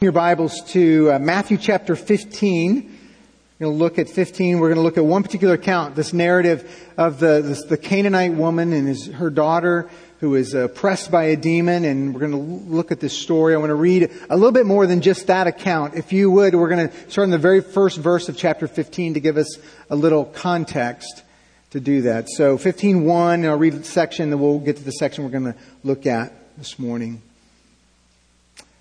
your Bibles to uh, Matthew chapter 15. We're going to look at 15. We're going to look at one particular account, this narrative of the, this, the Canaanite woman and his, her daughter who is oppressed by a demon. And we're going to look at this story. I want to read a little bit more than just that account. If you would, we're going to start in the very first verse of chapter 15 to give us a little context to do that. So 15.1, and I'll read the section, then we'll get to the section we're going to look at this morning.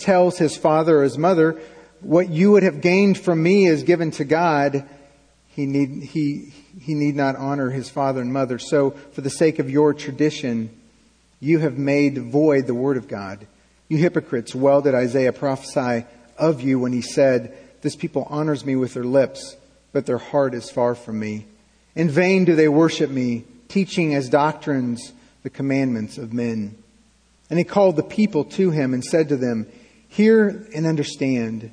tells his father or his mother, what you would have gained from me is given to God, he need, he, he need not honor his father and mother. So, for the sake of your tradition, you have made void the word of God. You hypocrites, well did Isaiah prophesy of you when he said, This people honors me with their lips, but their heart is far from me. In vain do they worship me, teaching as doctrines the commandments of men. And he called the people to him and said to them, Hear and understand.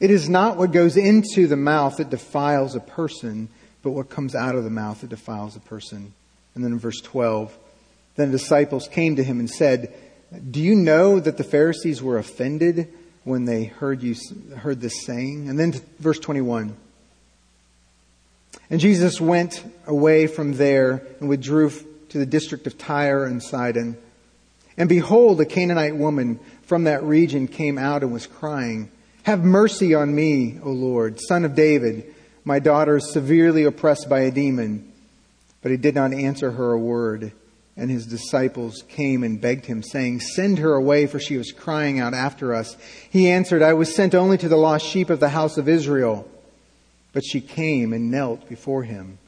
It is not what goes into the mouth that defiles a person, but what comes out of the mouth that defiles a person. And then in verse 12, then the disciples came to him and said, Do you know that the Pharisees were offended when they heard you heard this saying? And then verse 21. And Jesus went away from there and withdrew to the district of Tyre and Sidon. And behold, a Canaanite woman from that region came out and was crying, Have mercy on me, O Lord, son of David. My daughter is severely oppressed by a demon. But he did not answer her a word. And his disciples came and begged him, saying, Send her away, for she was crying out after us. He answered, I was sent only to the lost sheep of the house of Israel. But she came and knelt before him,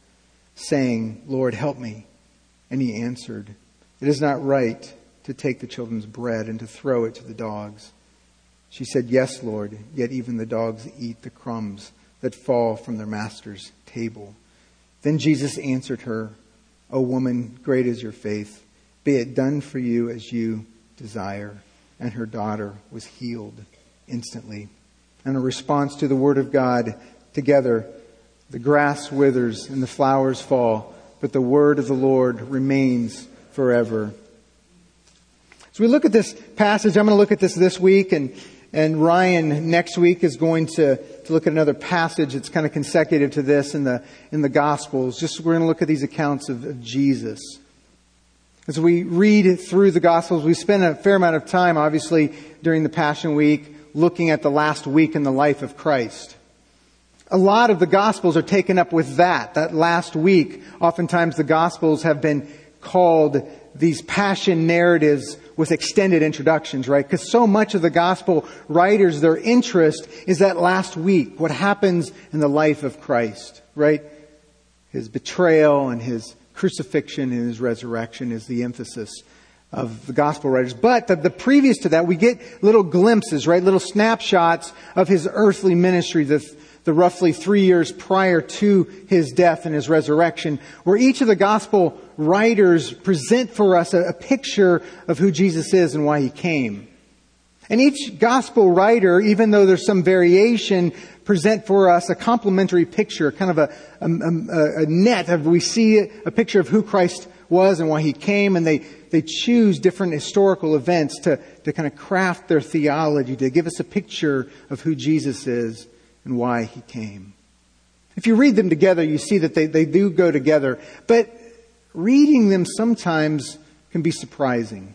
saying, Lord, help me. And he answered, It is not right to take the children's bread and to throw it to the dogs. She said, Yes, Lord, yet even the dogs eat the crumbs that fall from their master's table. Then Jesus answered her, O woman, great is your faith. Be it done for you as you desire. And her daughter was healed instantly. And a response to the word of God together, the grass withers and the flowers fall, but the word of the Lord remains forever. We look at this passage. I'm going to look at this this week, and, and Ryan next week is going to, to look at another passage that's kind of consecutive to this in the, in the Gospels. Just we're going to look at these accounts of, of Jesus. As we read through the Gospels, we spend a fair amount of time, obviously, during the Passion Week, looking at the last week in the life of Christ. A lot of the Gospels are taken up with that, that last week. Oftentimes the Gospels have been called these passion narratives with extended introductions, right? Because so much of the gospel writers, their interest is that last week, what happens in the life of Christ, right? His betrayal and his crucifixion and his resurrection is the emphasis of the gospel writers. But the, the, previous to that, we get little glimpses, right? Little snapshots of his earthly ministry, the, the roughly three years prior to his death and his resurrection, where each of the gospel writers present for us a, a picture of who Jesus is and why he came. And each gospel writer, even though there's some variation, present for us a complementary picture, kind of a, a, a, net of we see a picture of who Christ was and why he came, and they, they choose different historical events to, to kind of craft their theology, to give us a picture of who Jesus is and why he came. If you read them together, you see that they, they do go together, but reading them sometimes can be surprising.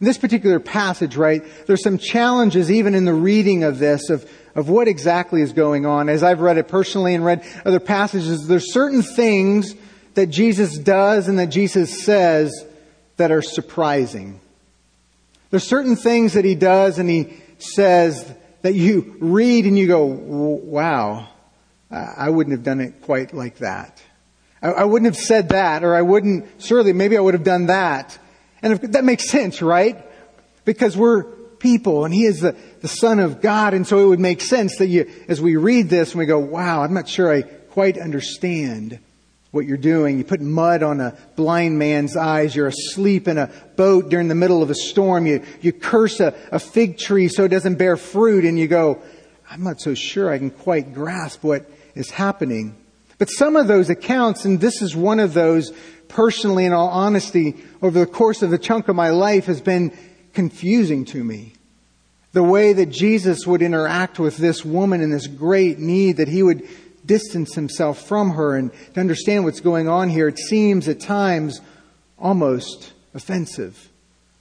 In this particular passage, right, there's some challenges even in the reading of this of, of what exactly is going on. As I've read it personally and read other passages, there's certain things that Jesus does and that Jesus says that are surprising. There's certain things that he does and he says that you read and you go, wow, I wouldn't have done it quite like that. I, wouldn't have said that, or I wouldn't, surely maybe I would have done that. And if, that makes sense, right? Because we're people and he is the, the son of God. And so it would make sense that you, as we read this and we go, wow, I'm not sure I quite understand what you're doing. You put mud on a blind man's eyes. You're asleep in a boat during the middle of a storm. You, you curse a, a fig tree so it doesn't bear fruit and you go, I'm not so sure I can quite grasp what is happening. But some of those accounts, and this is one of those personally in all honesty over the course of a chunk of my life has been confusing to me. The way that Jesus would interact with this woman in this great need, that he would distance himself from her and to understand what's going on here, it seems at times almost offensive.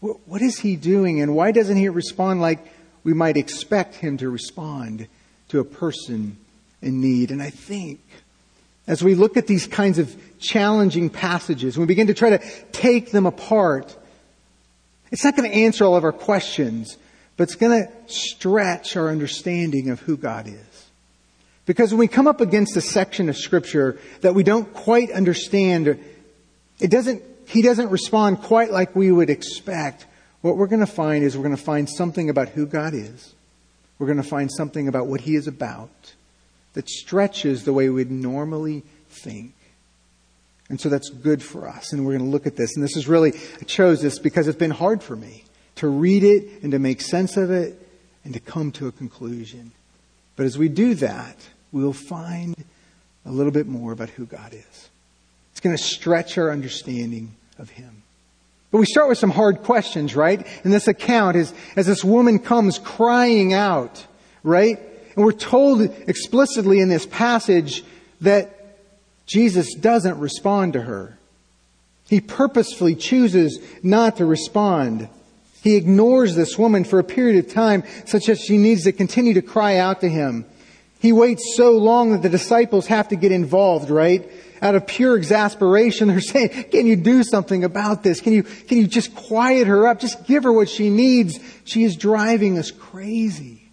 What is he doing and why doesn't he respond like we might expect him to respond to a person in need? And I think as we look at these kinds of challenging passages, we begin to try to take them apart, it's not going to answer all of our questions, but it's going to stretch our understanding of who God is. Because when we come up against a section of scripture that we don't quite understand, it doesn't, he doesn't respond quite like we would expect. What we're going to find is we're going to find something about who God is. We're going to find something about what he is about that stretches the way we'd normally think. And so that's good for us. And we're going to look at this. And this is really, I chose this because it's been hard for me to read it and to make sense of it and to come to a conclusion. But as we do that, we'll find a little bit more about who God is. It's going to stretch our understanding of Him. But we start with some hard questions, right? In this account, as, as this woman comes crying out, right? And we're told explicitly in this passage that Jesus doesn't respond to her. He purposefully chooses not to respond. He ignores this woman for a period of time such that she needs to continue to cry out to him. He waits so long that the disciples have to get involved, right? Out of pure exasperation, they're saying, can you do something about this? Can you, can you just quiet her up? Just give her what she needs. She is driving us crazy.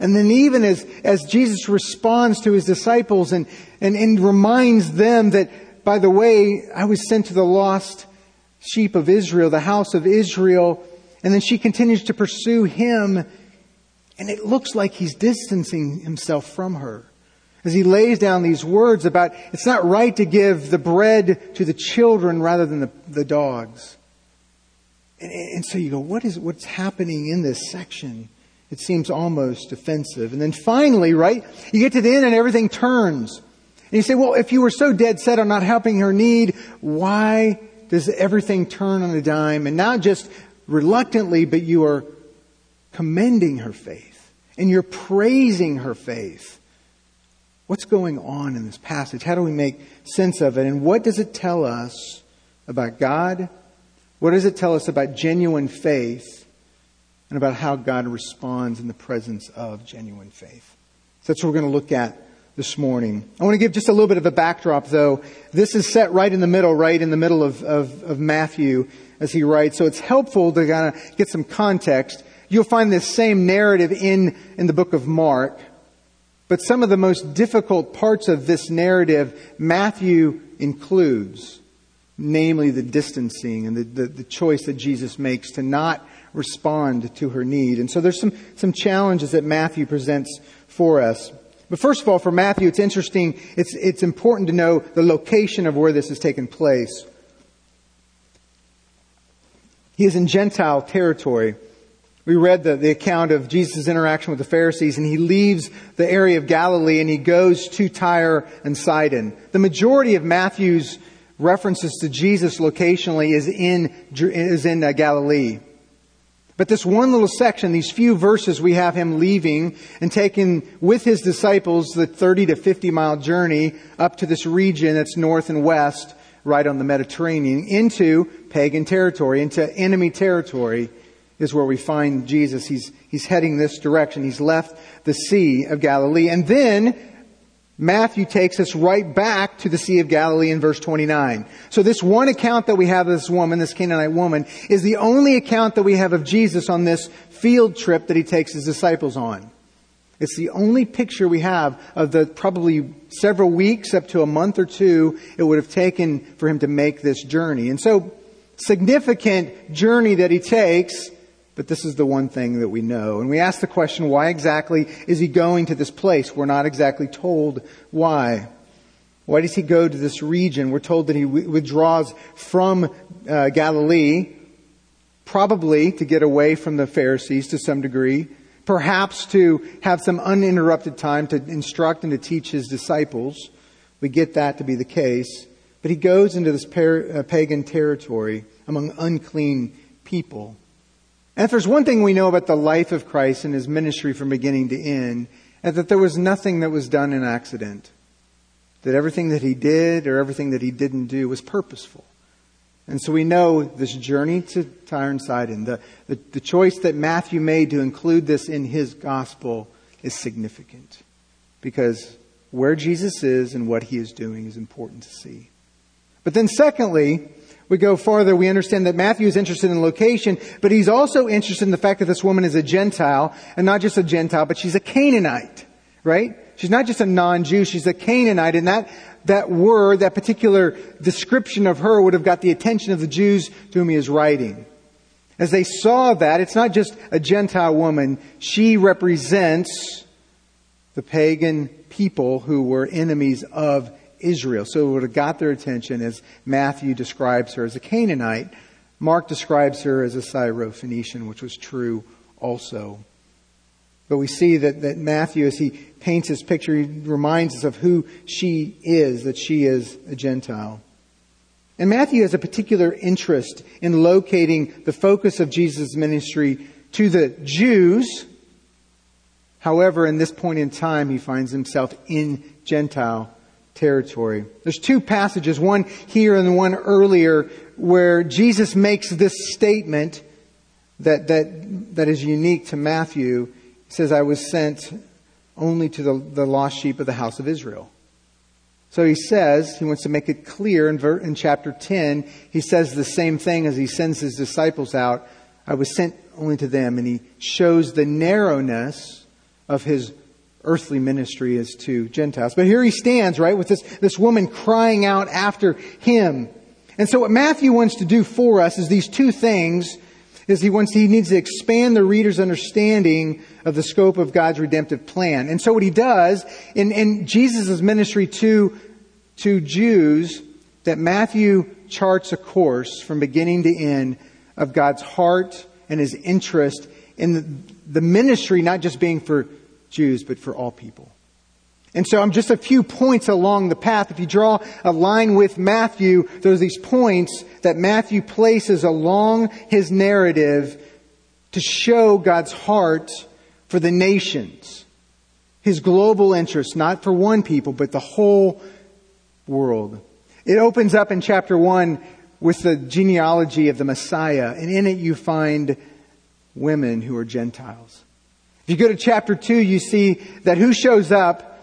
And then even as, as Jesus responds to his disciples and, and, and reminds them that, by the way, I was sent to the lost sheep of Israel, the house of Israel, and then she continues to pursue him, and it looks like he's distancing himself from her. As he lays down these words about it's not right to give the bread to the children rather than the, the dogs. And, and so you go, what is what's happening in this section? It seems almost offensive. And then finally, right, you get to the end and everything turns. And you say, well, if you were so dead set on not helping her need, why does everything turn on a dime? And not just reluctantly, but you are commending her faith and you're praising her faith. What's going on in this passage? How do we make sense of it? And what does it tell us about God? What does it tell us about genuine faith? And about how God responds in the presence of genuine faith. So that's what we're going to look at this morning. I want to give just a little bit of a backdrop, though. This is set right in the middle, right in the middle of, of, of Matthew as he writes. So it's helpful to kind of get some context. You'll find this same narrative in, in the book of Mark. But some of the most difficult parts of this narrative, Matthew includes, namely the distancing and the, the, the choice that Jesus makes to not respond to her need. And so there's some, some challenges that Matthew presents for us. But first of all, for Matthew, it's interesting, it's, it's important to know the location of where this has taken place. He is in Gentile territory. We read the, the account of Jesus' interaction with the Pharisees, and he leaves the area of Galilee and he goes to Tyre and Sidon. The majority of Matthew's references to Jesus locationally is in, is in uh, Galilee. But this one little section, these few verses, we have him leaving and taking with his disciples the 30 to 50 mile journey up to this region that's north and west, right on the Mediterranean, into pagan territory, into enemy territory is where we find Jesus. He's, he's heading this direction. He's left the Sea of Galilee. And then Matthew takes us right back to the Sea of Galilee in verse 29. So this one account that we have of this woman, this Canaanite woman, is the only account that we have of Jesus on this field trip that he takes his disciples on. It's the only picture we have of the probably several weeks up to a month or two it would have taken for him to make this journey. And so, significant journey that he takes, but this is the one thing that we know. And we ask the question, why exactly is he going to this place? We're not exactly told why. Why does he go to this region? We're told that he withdraws from uh, Galilee, probably to get away from the Pharisees to some degree, perhaps to have some uninterrupted time to instruct and to teach his disciples. We get that to be the case. But he goes into this uh, pagan territory among unclean people. And if there's one thing we know about the life of Christ and his ministry from beginning to end, and that there was nothing that was done in accident. That everything that he did or everything that he didn't do was purposeful. And so we know this journey to Tyre and Sidon, the, the, the choice that Matthew made to include this in his gospel is significant. Because where Jesus is and what he is doing is important to see. But then secondly, we go farther, we understand that Matthew is interested in location, but he's also interested in the fact that this woman is a Gentile, and not just a Gentile, but she's a Canaanite, right? She's not just a non-Jew, she's a Canaanite, and that, that word, that particular description of her would have got the attention of the Jews to whom he is writing. As they saw that, it's not just a Gentile woman, she represents the pagan people who were enemies of Israel. So it would have got their attention as Matthew describes her as a Canaanite. Mark describes her as a Syro-Phoenician, which was true also. But we see that, that Matthew, as he paints his picture, he reminds us of who she is, that she is a Gentile. And Matthew has a particular interest in locating the focus of Jesus' ministry to the Jews. However, in this point in time, he finds himself in Gentile territory. There's two passages, one here and one earlier, where Jesus makes this statement that, that, that is unique to Matthew. He says, I was sent only to the, the lost sheep of the house of Israel. So he says, he wants to make it clear in, ver, in chapter 10, he says the same thing as he sends his disciples out. I was sent only to them, and he shows the narrowness of his earthly ministry is to Gentiles. But here he stands, right, with this, this woman crying out after him. And so what Matthew wants to do for us is these two things is he wants he needs to expand the reader's understanding of the scope of God's redemptive plan. And so what he does in, in Jesus' ministry to, to Jews, that Matthew charts a course from beginning to end of God's heart and his interest in the, the ministry not just being for Jews, but for all people. And so I'm just a few points along the path. If you draw a line with Matthew, there's these points that Matthew places along his narrative to show God's heart for the nations. His global interest, not for one people, but the whole world. It opens up in chapter one with the genealogy of the Messiah, and in it you find women who are Gentiles. If you go to chapter 2, you see that who shows up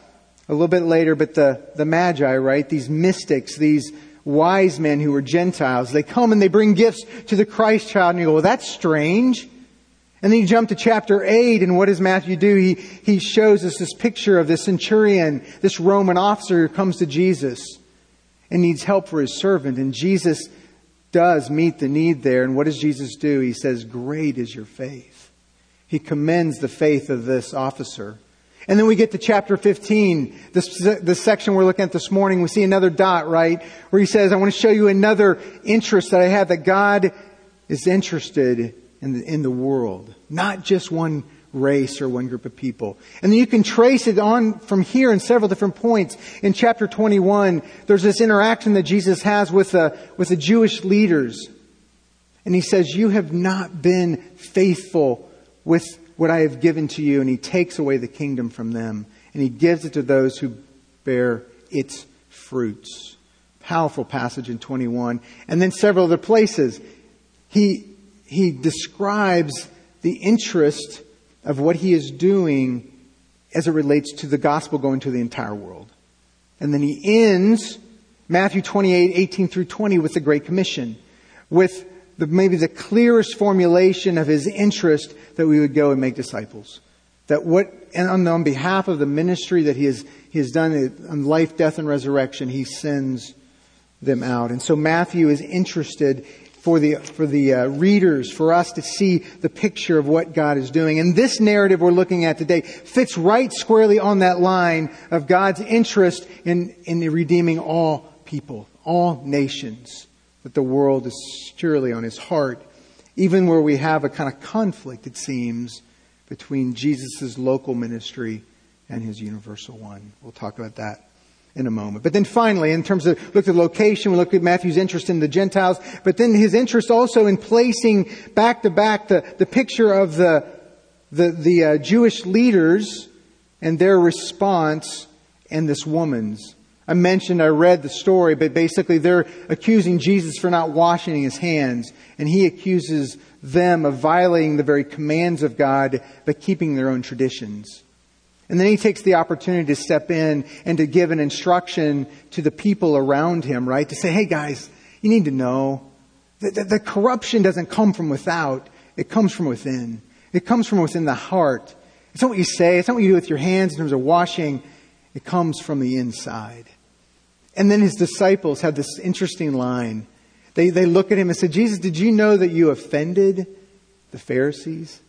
a little bit later, but the, the Magi, right? These mystics, these wise men who were Gentiles. They come and they bring gifts to the Christ child, and you go, well, that's strange. And then you jump to chapter 8, and what does Matthew do? He, he shows us this picture of the centurion, this Roman officer who comes to Jesus and needs help for his servant. And Jesus does meet the need there. And what does Jesus do? He says, Great is your faith. He commends the faith of this officer. And then we get to chapter 15, this, this section we're looking at this morning. We see another dot, right? Where he says, I want to show you another interest that I have, that God is interested in the, in the world. Not just one race or one group of people. And then you can trace it on from here in several different points. In chapter 21, there's this interaction that Jesus has with the, with the Jewish leaders. And he says, you have not been faithful with what I have given to you, and he takes away the kingdom from them, and he gives it to those who bear its fruits. Powerful passage in 21. And then several other places. He, he describes the interest of what he is doing as it relates to the gospel going to the entire world. And then he ends Matthew 28, 18 through 20 with the Great Commission, with the, maybe the clearest formulation of his interest that we would go and make disciples. That what, and on, on behalf of the ministry that he has, he has done on life, death, and resurrection, he sends them out. And so Matthew is interested for the, for the uh, readers, for us to see the picture of what God is doing. And this narrative we're looking at today fits right squarely on that line of God's interest in, in redeeming all people, all nations, that the world is surely on his heart, even where we have a kind of conflict, it seems, between Jesus' local ministry and his universal one. We'll talk about that in a moment. But then finally, in terms of look at the location, we look at Matthew's interest in the Gentiles, but then his interest also in placing back to back the, the picture of the the, the uh, Jewish leaders and their response and this woman's. I mentioned, I read the story, but basically they're accusing Jesus for not washing his hands, and he accuses them of violating the very commands of God by keeping their own traditions. And then he takes the opportunity to step in and to give an instruction to the people around him, right? To say, hey guys, you need to know that the, the corruption doesn't come from without, it comes from within. It comes from within the heart. It's not what you say, it's not what you do with your hands in terms of washing, it comes from the inside. And then his disciples had this interesting line. They, they look at him and say, Jesus, did you know that you offended the Pharisees?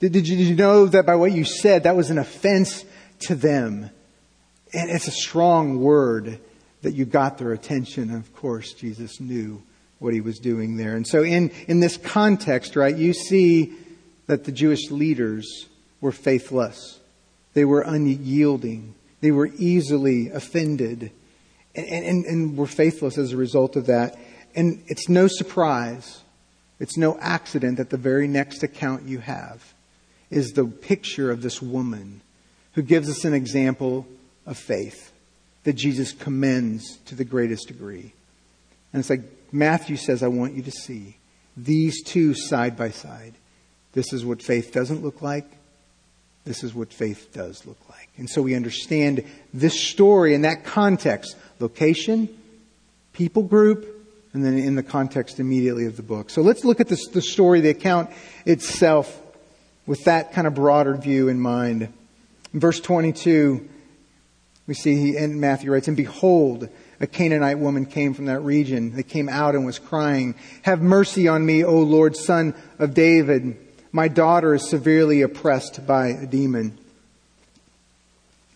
Did, did, you, did you know that by what you said, that was an offense to them? And it's a strong word that you got their attention. Of course, Jesus knew what he was doing there. And so in, in this context, right, you see that the Jewish leaders were faithless. They were unyielding. They were easily offended and, and, and were faithless as a result of that. And it's no surprise, it's no accident that the very next account you have is the picture of this woman who gives us an example of faith that Jesus commends to the greatest degree. And it's like Matthew says, I want you to see these two side by side. This is what faith doesn't look like. This is what faith does look like. And so we understand this story in that context location, people group, and then in the context immediately of the book. So let's look at this, the story, the account itself with that kind of broader view in mind. In verse 22, we see he, and Matthew writes, And behold, a Canaanite woman came from that region. That came out and was crying, Have mercy on me, O Lord, son of David. My daughter is severely oppressed by a demon.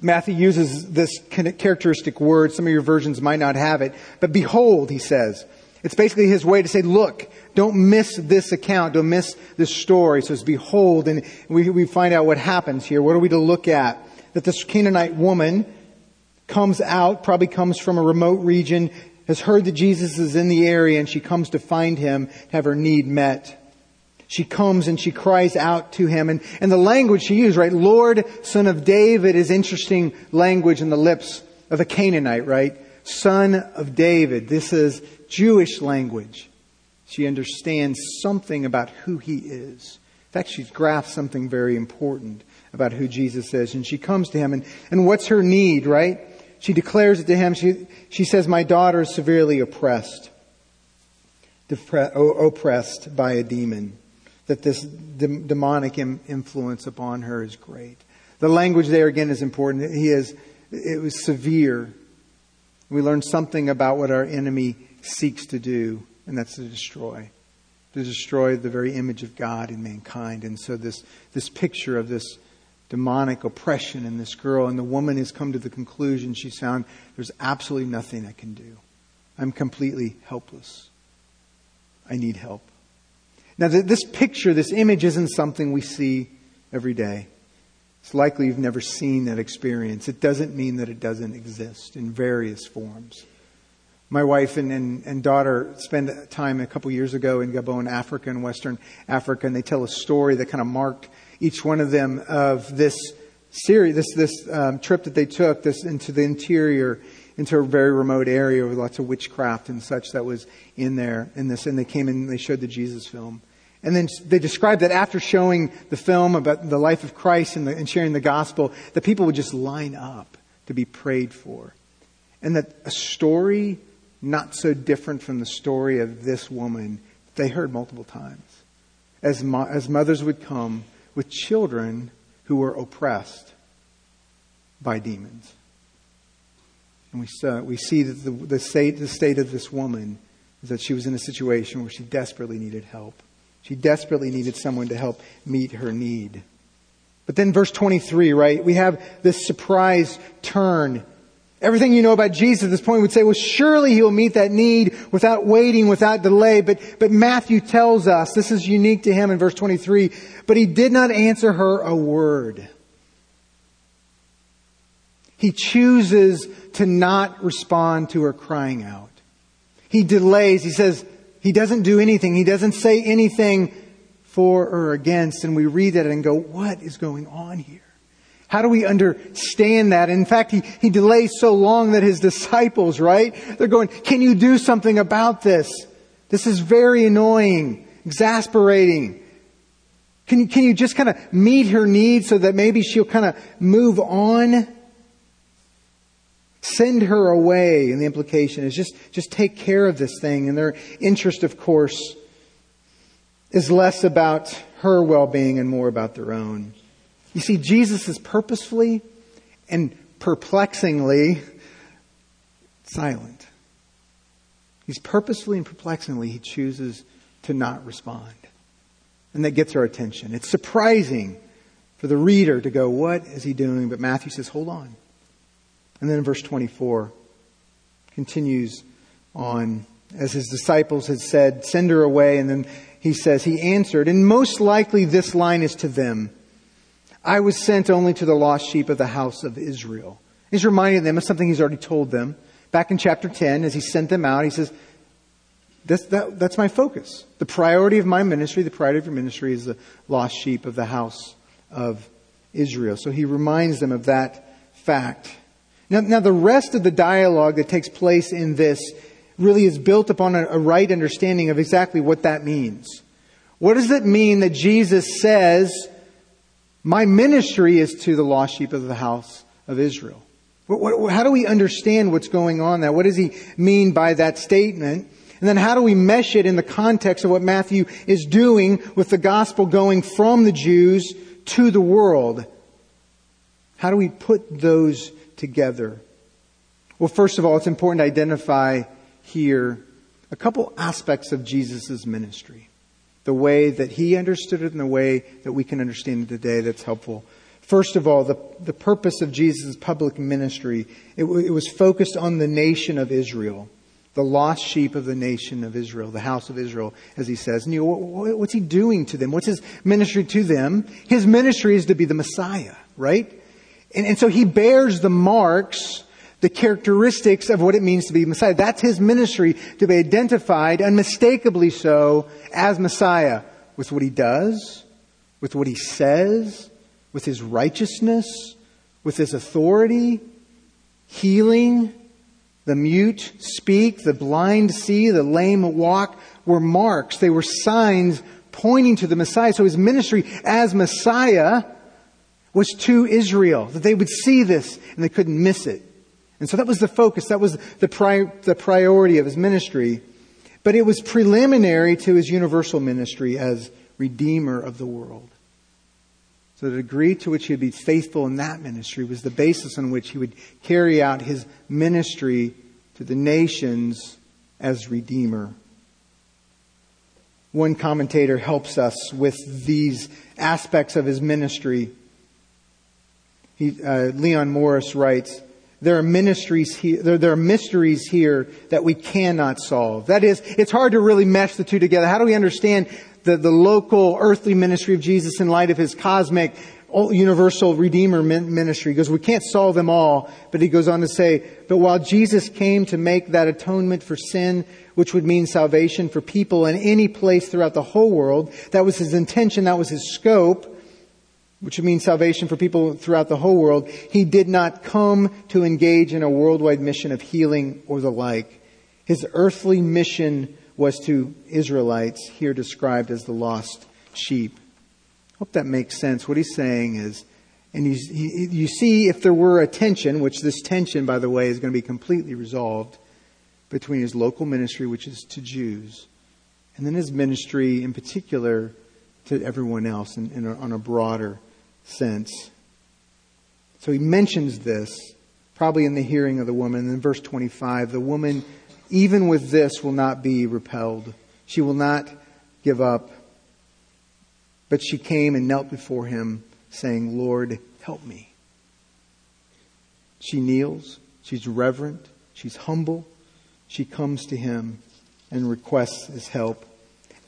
Matthew uses this characteristic word. Some of your versions might not have it. But behold, he says. It's basically his way to say, look, don't miss this account. Don't miss this story. So it's behold, and we, we find out what happens here. What are we to look at? That this Canaanite woman comes out, probably comes from a remote region, has heard that Jesus is in the area, and she comes to find him, have her need met. She comes and she cries out to him. And, and the language she used, right? Lord, son of David is interesting language in the lips of a Canaanite, right? Son of David. This is Jewish language. She understands something about who he is. In fact, she's grasped something very important about who Jesus is. And she comes to him, and, and what's her need, right? She declares it to him. She, she says, My daughter is severely oppressed, oppressed by a demon. That this de- demonic influence upon her is great. The language there again is important. He is, it was severe. We learn something about what our enemy seeks to do, and that's to destroy. To destroy the very image of God in mankind. And so this, this picture of this demonic oppression in this girl, and the woman has come to the conclusion she's found there's absolutely nothing I can do. I'm completely helpless. I need help. Now, this picture, this image isn't something we see every day. It's likely you've never seen that experience. It doesn't mean that it doesn't exist in various forms. My wife and, and, and daughter spent time a couple years ago in Gabon, Africa, in Western Africa, and they tell a story that kind of marked each one of them of this series, this, this um, trip that they took this into the interior, into a very remote area with lots of witchcraft and such that was in there in this. And they came in and they showed the Jesus film. And then they described that after showing the film about the life of Christ and, the, and sharing the gospel, the people would just line up to be prayed for. And that a story not so different from the story of this woman they heard multiple times. As, mo- as mothers would come with children who were oppressed by demons. And we, saw, we see that the, the, state, the state of this woman is that she was in a situation where she desperately needed help. She desperately needed someone to help meet her need. But then verse 23, right? We have this surprise turn. Everything you know about Jesus at this point would say, well, surely he will meet that need without waiting, without delay. But, but Matthew tells us, this is unique to him in verse 23, but he did not answer her a word. He chooses to not respond to her crying out. He delays. He says, he doesn't do anything. He doesn't say anything for or against. And we read that and go, what is going on here? How do we understand that? In fact, he, he delays so long that his disciples, right? They're going, can you do something about this? This is very annoying, exasperating. Can you, can you just kind of meet her needs so that maybe she'll kind of move on? Send her away. And the implication is just, just take care of this thing. And their interest, of course, is less about her well-being and more about their own. You see, Jesus is purposefully and perplexingly silent. He's purposefully and perplexingly, he chooses to not respond. And that gets our attention. It's surprising for the reader to go, what is he doing? But Matthew says, hold on. And then in verse 24, continues on, as his disciples had said, send her away. And then he says, he answered, and most likely this line is to them. I was sent only to the lost sheep of the house of Israel. He's reminding them of something he's already told them. Back in chapter 10, as he sent them out, he says, that's, that, that's my focus. The priority of my ministry, the priority of your ministry is the lost sheep of the house of Israel. So he reminds them of that fact. Now, now the rest of the dialogue that takes place in this really is built upon a, a right understanding of exactly what that means. What does it mean that Jesus says, my ministry is to the lost sheep of the house of Israel? What, what, how do we understand what's going on there? What does he mean by that statement? And then how do we mesh it in the context of what Matthew is doing with the gospel going from the Jews to the world? How do we put those together? Well, first of all, it's important to identify here a couple aspects of Jesus' ministry. The way that he understood it and the way that we can understand it today that's helpful. First of all, the, the purpose of Jesus' public ministry, it, it was focused on the nation of Israel the lost sheep of the nation of Israel, the house of Israel, as he says. And you what's he doing to them? What's his ministry to them? His ministry is to be the Messiah, right? And, and so he bears the marks, the characteristics of what it means to be Messiah. That's his ministry, to be identified, unmistakably so, as Messiah, with what he does, with what he says, with his righteousness, with his authority, healing, the mute speak, the blind see, the lame walk, were marks. They were signs pointing to the Messiah. So his ministry as Messiah was to Israel, that they would see this and they couldn't miss it. And so that was the focus, that was the, pri- the priority of his ministry. But it was preliminary to his universal ministry as Redeemer of the world. So the degree to which he would be faithful in that ministry was the basis on which he would carry out his ministry to the nations as Redeemer. One commentator helps us with these aspects of his ministry he, uh, Leon Morris writes, there are ministries here, there, there, are mysteries here that we cannot solve. That is, it's hard to really mesh the two together. How do we understand the, the local earthly ministry of Jesus in light of his cosmic universal redeemer ministry? Because we can't solve them all, but he goes on to say, but while Jesus came to make that atonement for sin, which would mean salvation for people in any place throughout the whole world, that was his intention, that was his scope, which would mean salvation for people throughout the whole world, he did not come to engage in a worldwide mission of healing or the like. His earthly mission was to Israelites, here described as the lost sheep. Hope that makes sense. What he's saying is, and you, you see if there were a tension, which this tension, by the way, is going to be completely resolved between his local ministry, which is to Jews, and then his ministry in particular to everyone else in, in a, on a broader sense. So he mentions this, probably in the hearing of the woman. In verse 25, the woman even with this, will not be repelled. She will not give up. But she came and knelt before him, saying, Lord, help me. She kneels. She's reverent. She's humble. She comes to him and requests his help.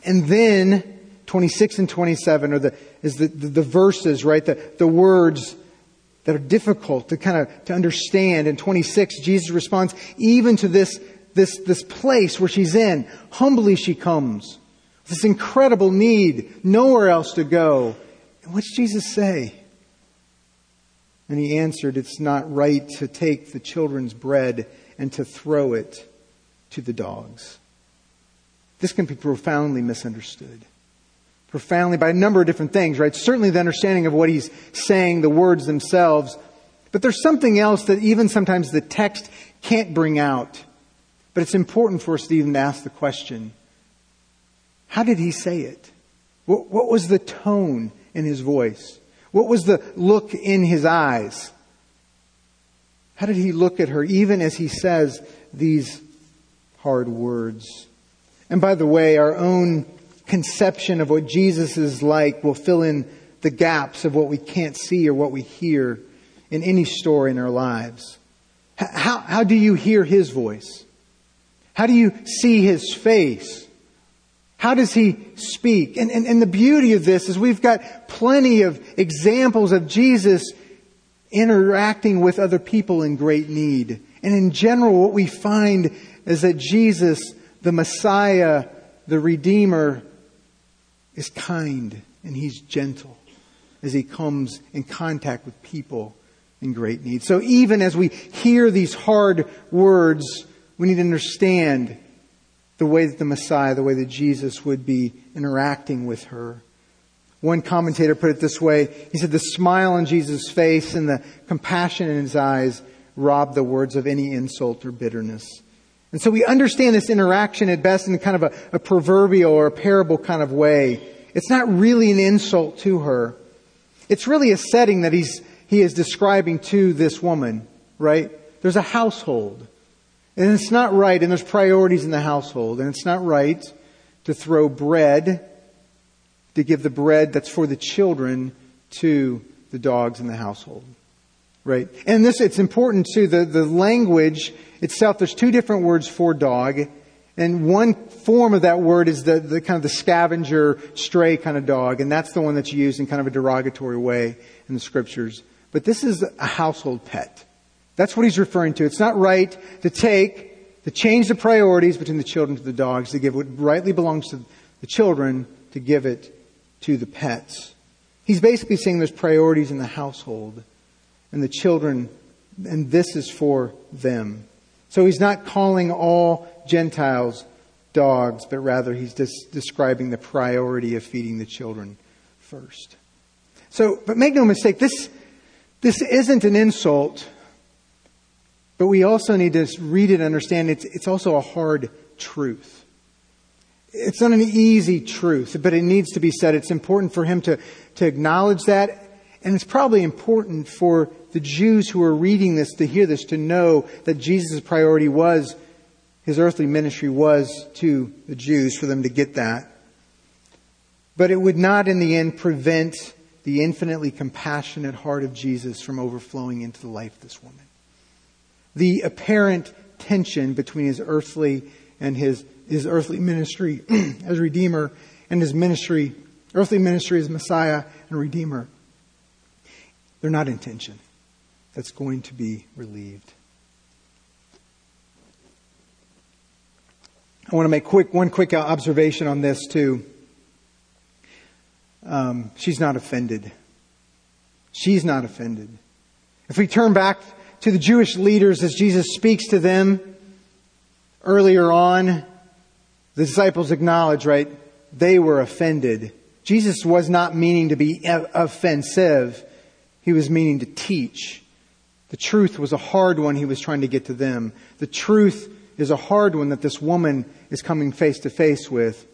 And then 26 and 27 are the, is the, the, the verses, right? The, the words that are difficult to kind of to understand. In 26, Jesus responds, even to this, this, this place where she's in, humbly she comes. This incredible need, nowhere else to go. And what's Jesus say? And he answered, It's not right to take the children's bread and to throw it to the dogs. This can be profoundly misunderstood. Profoundly by a number of different things, right? Certainly the understanding of what he's saying, the words themselves. But there's something else that even sometimes the text can't bring out. But it's important for us to even ask the question how did he say it? What, what was the tone in his voice? What was the look in his eyes? How did he look at her, even as he says these hard words? And by the way, our own conception of what Jesus is like will fill in the gaps of what we can't see or what we hear in any story in our lives. How, how do you hear his voice? How do you see his face? How does he speak? And, and, and the beauty of this is we've got plenty of examples of Jesus interacting with other people in great need. And in general, what we find is that Jesus, the Messiah, the Redeemer, is kind and he's gentle as he comes in contact with people in great need. So even as we hear these hard words, we need to understand the way that the Messiah, the way that Jesus would be interacting with her. One commentator put it this way. He said, the smile on Jesus' face and the compassion in his eyes rob the words of any insult or bitterness. And so we understand this interaction at best in kind of a, a proverbial or a parable kind of way. It's not really an insult to her. It's really a setting that he's, he is describing to this woman, right? There's a household. And it's not right, and there's priorities in the household, and it's not right to throw bread, to give the bread that's for the children to the dogs in the household. Right? And this, it's important too, the, the language itself, there's two different words for dog, and one form of that word is the, the kind of the scavenger, stray kind of dog, and that's the one that's used in kind of a derogatory way in the scriptures. But this is a household pet. That's what he's referring to. It's not right to take, to change the priorities between the children to the dogs, to give what rightly belongs to the children, to give it to the pets. He's basically saying there's priorities in the household and the children, and this is for them. So he's not calling all Gentiles dogs, but rather he's just describing the priority of feeding the children first. So, but make no mistake, this, this isn't an insult but we also need to read it and understand it's, it's also a hard truth. It's not an easy truth, but it needs to be said. It's important for him to, to acknowledge that. And it's probably important for the Jews who were reading this to hear this, to know that Jesus' priority was, his earthly ministry was to the Jews, for them to get that. But it would not in the end prevent the infinitely compassionate heart of Jesus from overflowing into the life of this woman the apparent tension between his earthly and his, his earthly ministry as Redeemer and his ministry, earthly ministry as Messiah and Redeemer. They're not in tension. That's going to be relieved. I want to make quick, one quick observation on this too. Um, she's not offended. She's not offended. If we turn back to the Jewish leaders as Jesus speaks to them earlier on, the disciples acknowledge, right, they were offended. Jesus was not meaning to be offensive. He was meaning to teach. The truth was a hard one he was trying to get to them. The truth is a hard one that this woman is coming face to face with.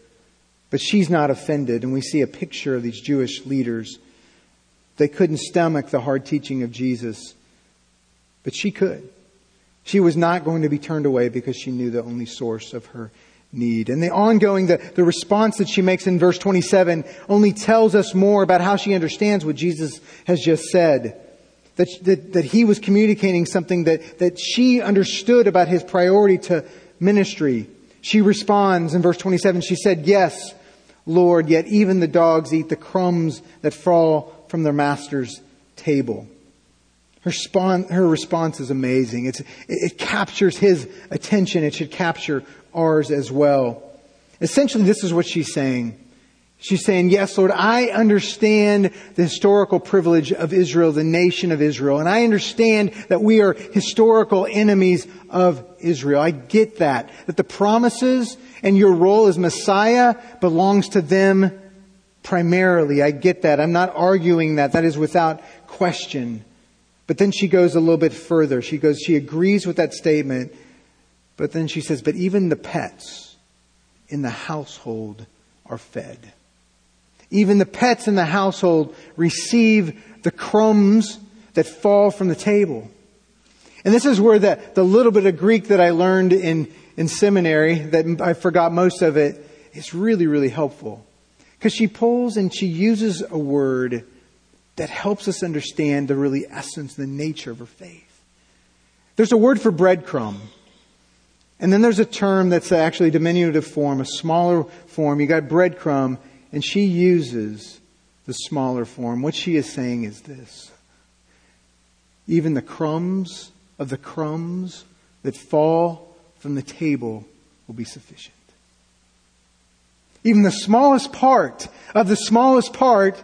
But she's not offended, and we see a picture of these Jewish leaders. They couldn't stomach the hard teaching of Jesus. But she could. She was not going to be turned away because she knew the only source of her need. And the ongoing, the, the response that she makes in verse 27 only tells us more about how she understands what Jesus has just said. That, that, that he was communicating something that, that she understood about his priority to ministry. She responds in verse 27, she said, Yes, Lord, yet even the dogs eat the crumbs that fall from their master's table. Her, her response is amazing. It's, it captures his attention. It should capture ours as well. Essentially, this is what she's saying. She's saying, yes, Lord, I understand the historical privilege of Israel, the nation of Israel, and I understand that we are historical enemies of Israel. I get that. That the promises and your role as Messiah belongs to them primarily. I get that. I'm not arguing that. That is without question. But then she goes a little bit further. She goes, she agrees with that statement, but then she says, but even the pets in the household are fed. Even the pets in the household receive the crumbs that fall from the table. And this is where the, the little bit of Greek that I learned in, in seminary, that I forgot most of it, is really, really helpful. Because she pulls and she uses a word that helps us understand the really essence, the nature of her faith. There's a word for breadcrumb. And then there's a term that's actually diminutive form, a smaller form. You got breadcrumb, and she uses the smaller form. What she is saying is this even the crumbs of the crumbs that fall from the table will be sufficient. Even the smallest part of the smallest part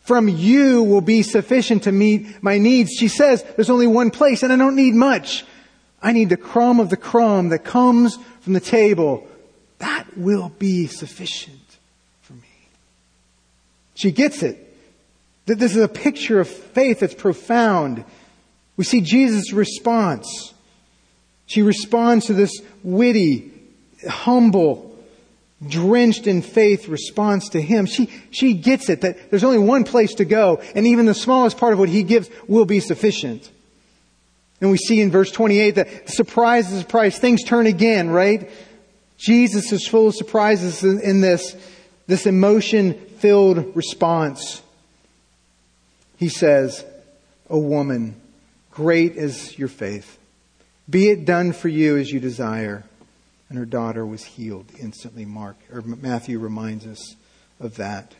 from you will be sufficient to meet my needs. She says there's only one place and I don't need much. I need the crumb of the crumb that comes from the table. That will be sufficient. She gets it. That this is a picture of faith that's profound. We see Jesus' response. She responds to this witty, humble, drenched in faith response to him. She, she gets it that there's only one place to go, and even the smallest part of what he gives will be sufficient. And we see in verse 28 that surprise is surprise. Things turn again, right? Jesus is full of surprises in, in this, this emotion filled response. He says, O woman, great is your faith. Be it done for you as you desire. And her daughter was healed instantly. Mark or Matthew reminds us of that.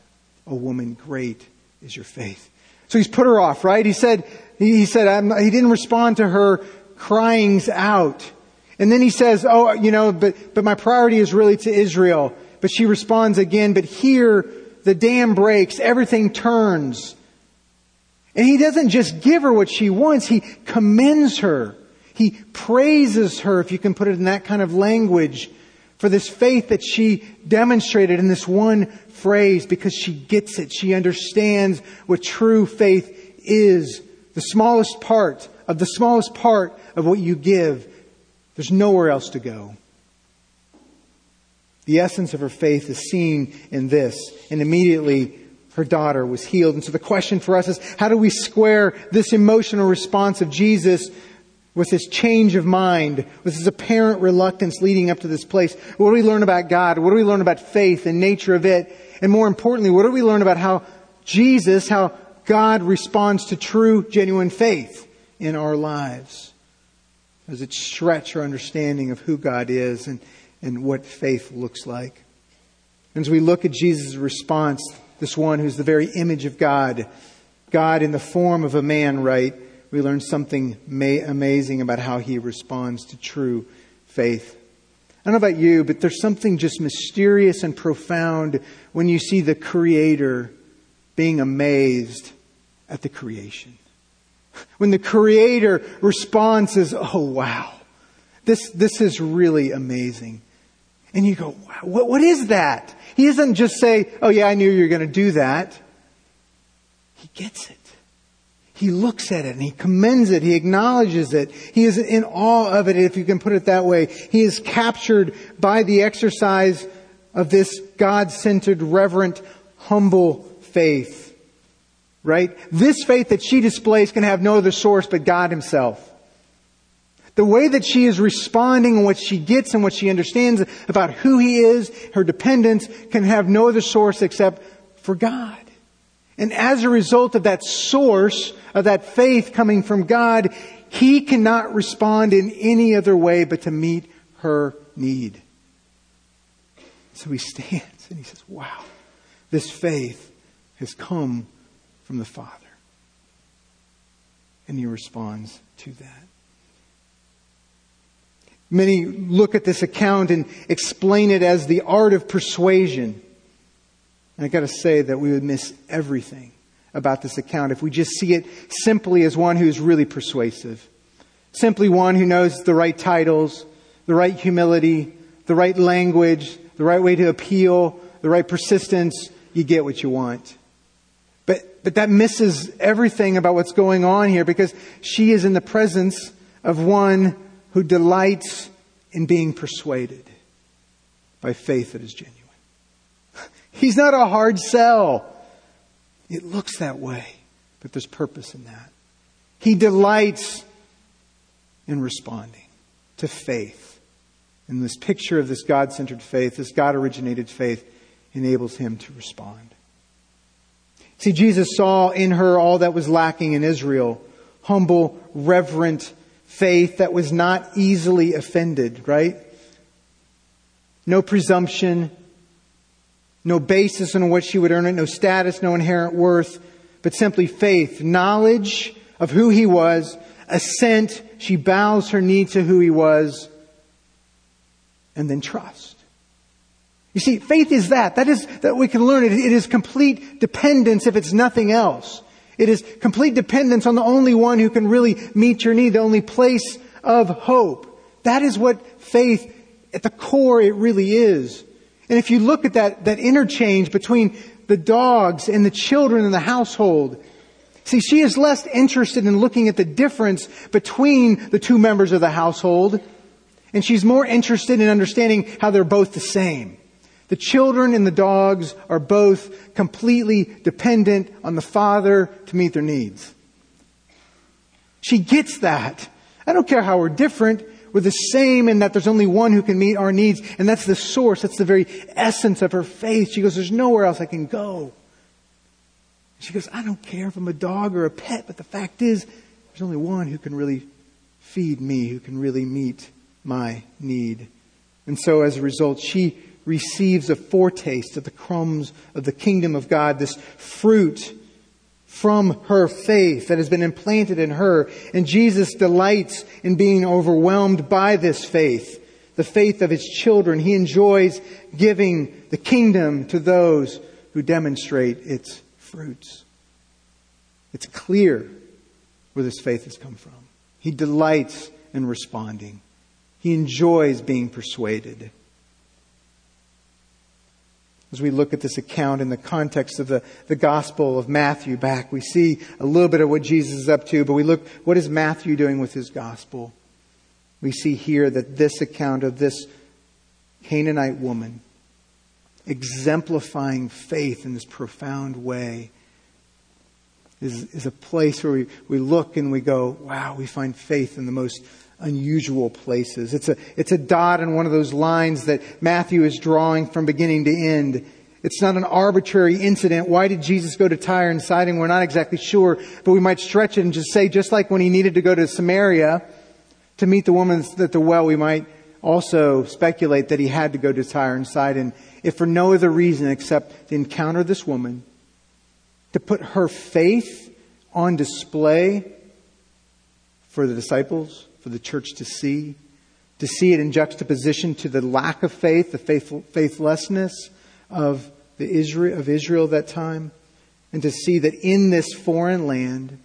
O woman, great is your faith. So he's put her off, right? He said, he said, he didn't respond to her cryings out. And then he says, oh, you know, but, but my priority is really to Israel. But she responds again, but here the dam breaks, everything turns. And he doesn't just give her what she wants, he commends her. He praises her, if you can put it in that kind of language, for this faith that she demonstrated in this one phrase because she gets it. She understands what true faith is. The smallest part of the smallest part of what you give, there's nowhere else to go. The essence of her faith is seen in this. And immediately her daughter was healed. And so the question for us is how do we square this emotional response of Jesus with this change of mind, with this apparent reluctance leading up to this place? What do we learn about God? What do we learn about faith and nature of it? And more importantly, what do we learn about how Jesus, how God responds to true, genuine faith in our lives? Does it stretch our understanding of who God is and and what faith looks like. And as we look at Jesus' response, this one who's the very image of God, God in the form of a man, right? We learn something amazing about how he responds to true faith. I don't know about you, but there's something just mysterious and profound when you see the Creator being amazed at the creation. When the Creator responds as, oh wow, this, this is really amazing. And you go, what, what is that? He doesn't just say, oh yeah, I knew you were going to do that. He gets it. He looks at it and he commends it. He acknowledges it. He is in awe of it, if you can put it that way. He is captured by the exercise of this God-centered, reverent, humble faith. Right? This faith that she displays can have no other source but God himself. The way that she is responding and what she gets and what she understands about who he is, her dependence, can have no other source except for God. And as a result of that source, of that faith coming from God, he cannot respond in any other way but to meet her need. So he stands and he says, Wow, this faith has come from the Father. And he responds to that. Many look at this account and explain it as the art of persuasion. And I gotta say that we would miss everything about this account if we just see it simply as one who's really persuasive. Simply one who knows the right titles, the right humility, the right language, the right way to appeal, the right persistence, you get what you want. But, but that misses everything about what's going on here because she is in the presence of one who delights in being persuaded by faith that is genuine. He's not a hard sell. It looks that way, but there's purpose in that. He delights in responding to faith. And this picture of this God centered faith, this God originated faith, enables him to respond. See, Jesus saw in her all that was lacking in Israel humble, reverent faith that was not easily offended, right? No presumption, no basis on which she would earn it, no status, no inherent worth, but simply faith, knowledge of who he was, assent, she bows her knee to who he was, and then trust. You see, faith is that. That is, that we can learn it. It is complete dependence if it's nothing else. It is complete dependence on the only one who can really meet your need, the only place of hope. That is what faith, at the core, it really is. And if you look at that, that interchange between the dogs and the children in the household, see, she is less interested in looking at the difference between the two members of the household, and she's more interested in understanding how they're both the same. The children and the dogs are both completely dependent on the father to meet their needs. She gets that. I don't care how we're different. We're the same in that there's only one who can meet our needs. And that's the source. That's the very essence of her faith. She goes, there's nowhere else I can go. She goes, I don't care if I'm a dog or a pet, but the fact is, there's only one who can really feed me, who can really meet my need. And so as a result, she receives a foretaste of the crumbs of the kingdom of God, this fruit from her faith that has been implanted in her. And Jesus delights in being overwhelmed by this faith, the faith of his children. He enjoys giving the kingdom to those who demonstrate its fruits. It's clear where this faith has come from. He delights in responding. He enjoys being persuaded as we look at this account in the context of the, the Gospel of Matthew back, we see a little bit of what Jesus is up to, but we look, what is Matthew doing with his Gospel? We see here that this account of this Canaanite woman exemplifying faith in this profound way is, is a place where we, we look and we go, wow, we find faith in the most unusual places. It's a, it's a dot in one of those lines that Matthew is drawing from beginning to end. It's not an arbitrary incident. Why did Jesus go to Tyre and Sidon? We're not exactly sure, but we might stretch it and just say, just like when he needed to go to Samaria to meet the woman at the well, we might also speculate that he had to go to Tyre and Sidon, if for no other reason except to encounter this woman, to put her faith on display for the disciples, for the church to see, to see it in juxtaposition to the lack of faith, the faithful, faithlessness of the Israel of Israel that time, and to see that in this foreign land,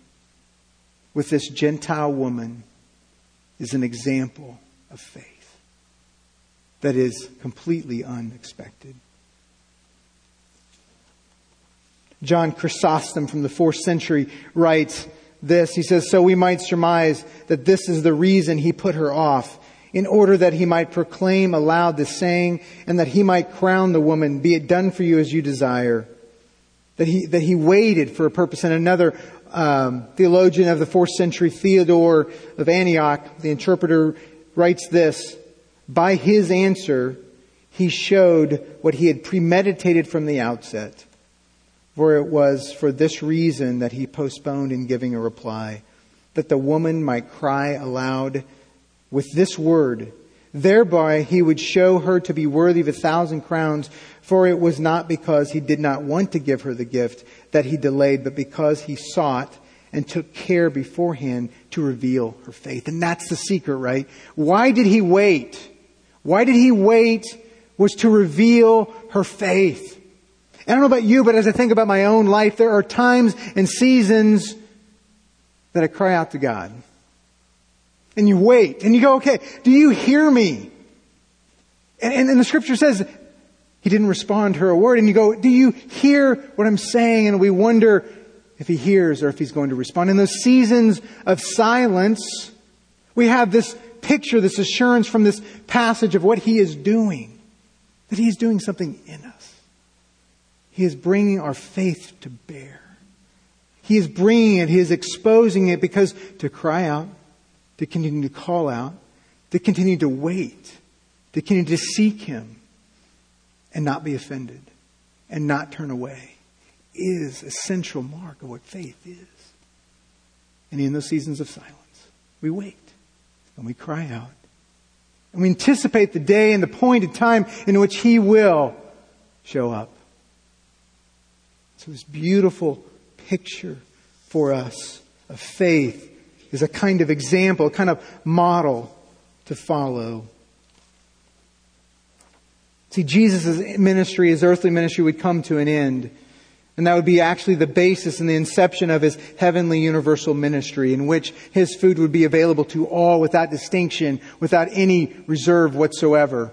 with this Gentile woman, is an example of faith that is completely unexpected. John Chrysostom from the fourth century writes, this. He says, So we might surmise that this is the reason he put her off, in order that he might proclaim aloud this saying, and that he might crown the woman, be it done for you as you desire. That he, that he waited for a purpose and another um, theologian of the fourth century, Theodore of Antioch, the interpreter, writes this By his answer, he showed what he had premeditated from the outset. For it was for this reason that he postponed in giving a reply, that the woman might cry aloud with this word. Thereby he would show her to be worthy of a thousand crowns, for it was not because he did not want to give her the gift that he delayed, but because he sought and took care beforehand to reveal her faith. And that's the secret, right? Why did he wait? Why did he wait? Was to reveal her faith. I don't know about you, but as I think about my own life, there are times and seasons that I cry out to God. And you wait and you go, okay, do you hear me? And, and, and the scripture says he didn't respond to her a word. And you go, do you hear what I'm saying? And we wonder if he hears or if he's going to respond. In those seasons of silence, we have this picture, this assurance from this passage of what he is doing. That he's doing something in us. He is bringing our faith to bear. He is bringing it, He is exposing it because to cry out, to continue to call out, to continue to wait, to continue to seek Him and not be offended and not turn away is a central mark of what faith is. And in those seasons of silence, we wait and we cry out. And we anticipate the day and the point in time in which He will show up. So this beautiful picture for us of faith is a kind of example, a kind of model to follow. See, Jesus' ministry, his earthly ministry would come to an end. And that would be actually the basis and the inception of his heavenly universal ministry in which his food would be available to all without distinction, without any reserve whatsoever.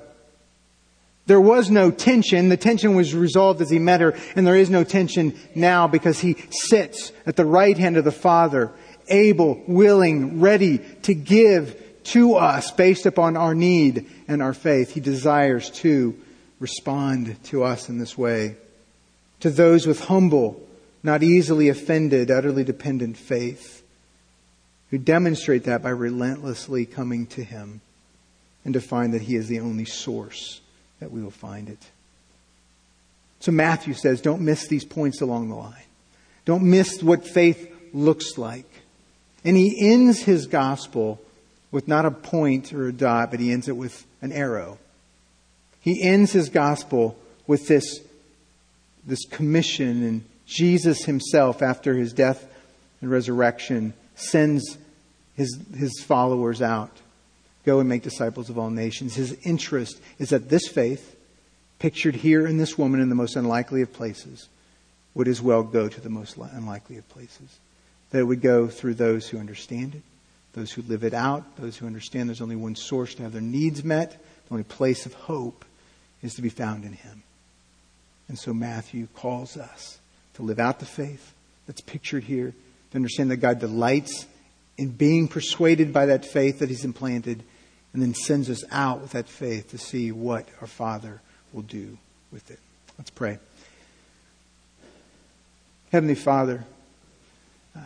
There was no tension. The tension was resolved as he met her, and there is no tension now because he sits at the right hand of the Father, able, willing, ready to give to us based upon our need and our faith. He desires to respond to us in this way. To those with humble, not easily offended, utterly dependent faith, who demonstrate that by relentlessly coming to him and to find that he is the only source that we will find it. So Matthew says, don't miss these points along the line. Don't miss what faith looks like. And he ends his gospel with not a point or a dot, but he ends it with an arrow. He ends his gospel with this, this commission, and Jesus himself, after his death and resurrection, sends his, his followers out Go and make disciples of all nations. His interest is that this faith, pictured here in this woman in the most unlikely of places, would as well go to the most unlikely of places. That it would go through those who understand it, those who live it out, those who understand there's only one source to have their needs met, the only place of hope is to be found in Him. And so Matthew calls us to live out the faith that's pictured here, to understand that God delights in being persuaded by that faith that He's implanted and then sends us out with that faith to see what our Father will do with it. Let's pray. Heavenly Father, uh,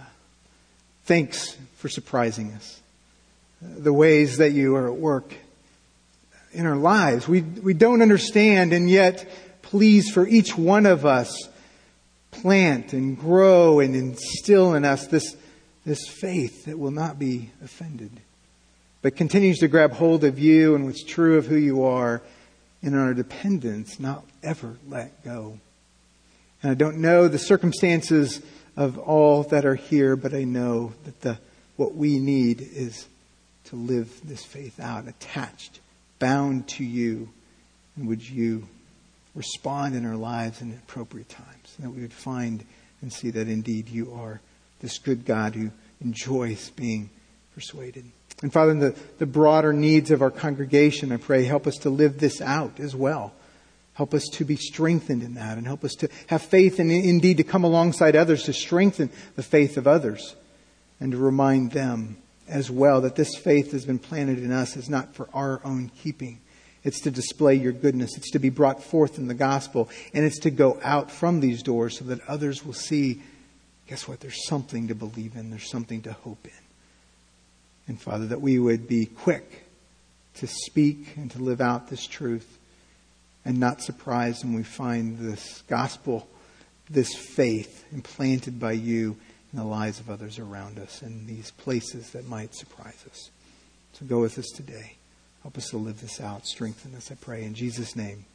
thanks for surprising us. Uh, the ways that you are at work in our lives. We, we don't understand, and yet, please, for each one of us, plant and grow and instill in us this, this faith that will not be offended continues to grab hold of you and what's true of who you are in our dependence, not ever let go. And I don't know the circumstances of all that are here, but I know that the, what we need is to live this faith out, attached, bound to you. And would you respond in our lives in appropriate times? And that we would find and see that indeed you are this good God who enjoys being persuaded. And Father, in the, the broader needs of our congregation, I pray, help us to live this out as well. Help us to be strengthened in that and help us to have faith and indeed to come alongside others to strengthen the faith of others and to remind them as well that this faith has been planted in us is not for our own keeping. It's to display your goodness. It's to be brought forth in the gospel. And it's to go out from these doors so that others will see guess what? There's something to believe in, there's something to hope in. And Father, that we would be quick to speak and to live out this truth and not surprised when we find this gospel, this faith implanted by you in the lives of others around us in these places that might surprise us. So go with us today. Help us to live this out. Strengthen us, I pray. In Jesus' name.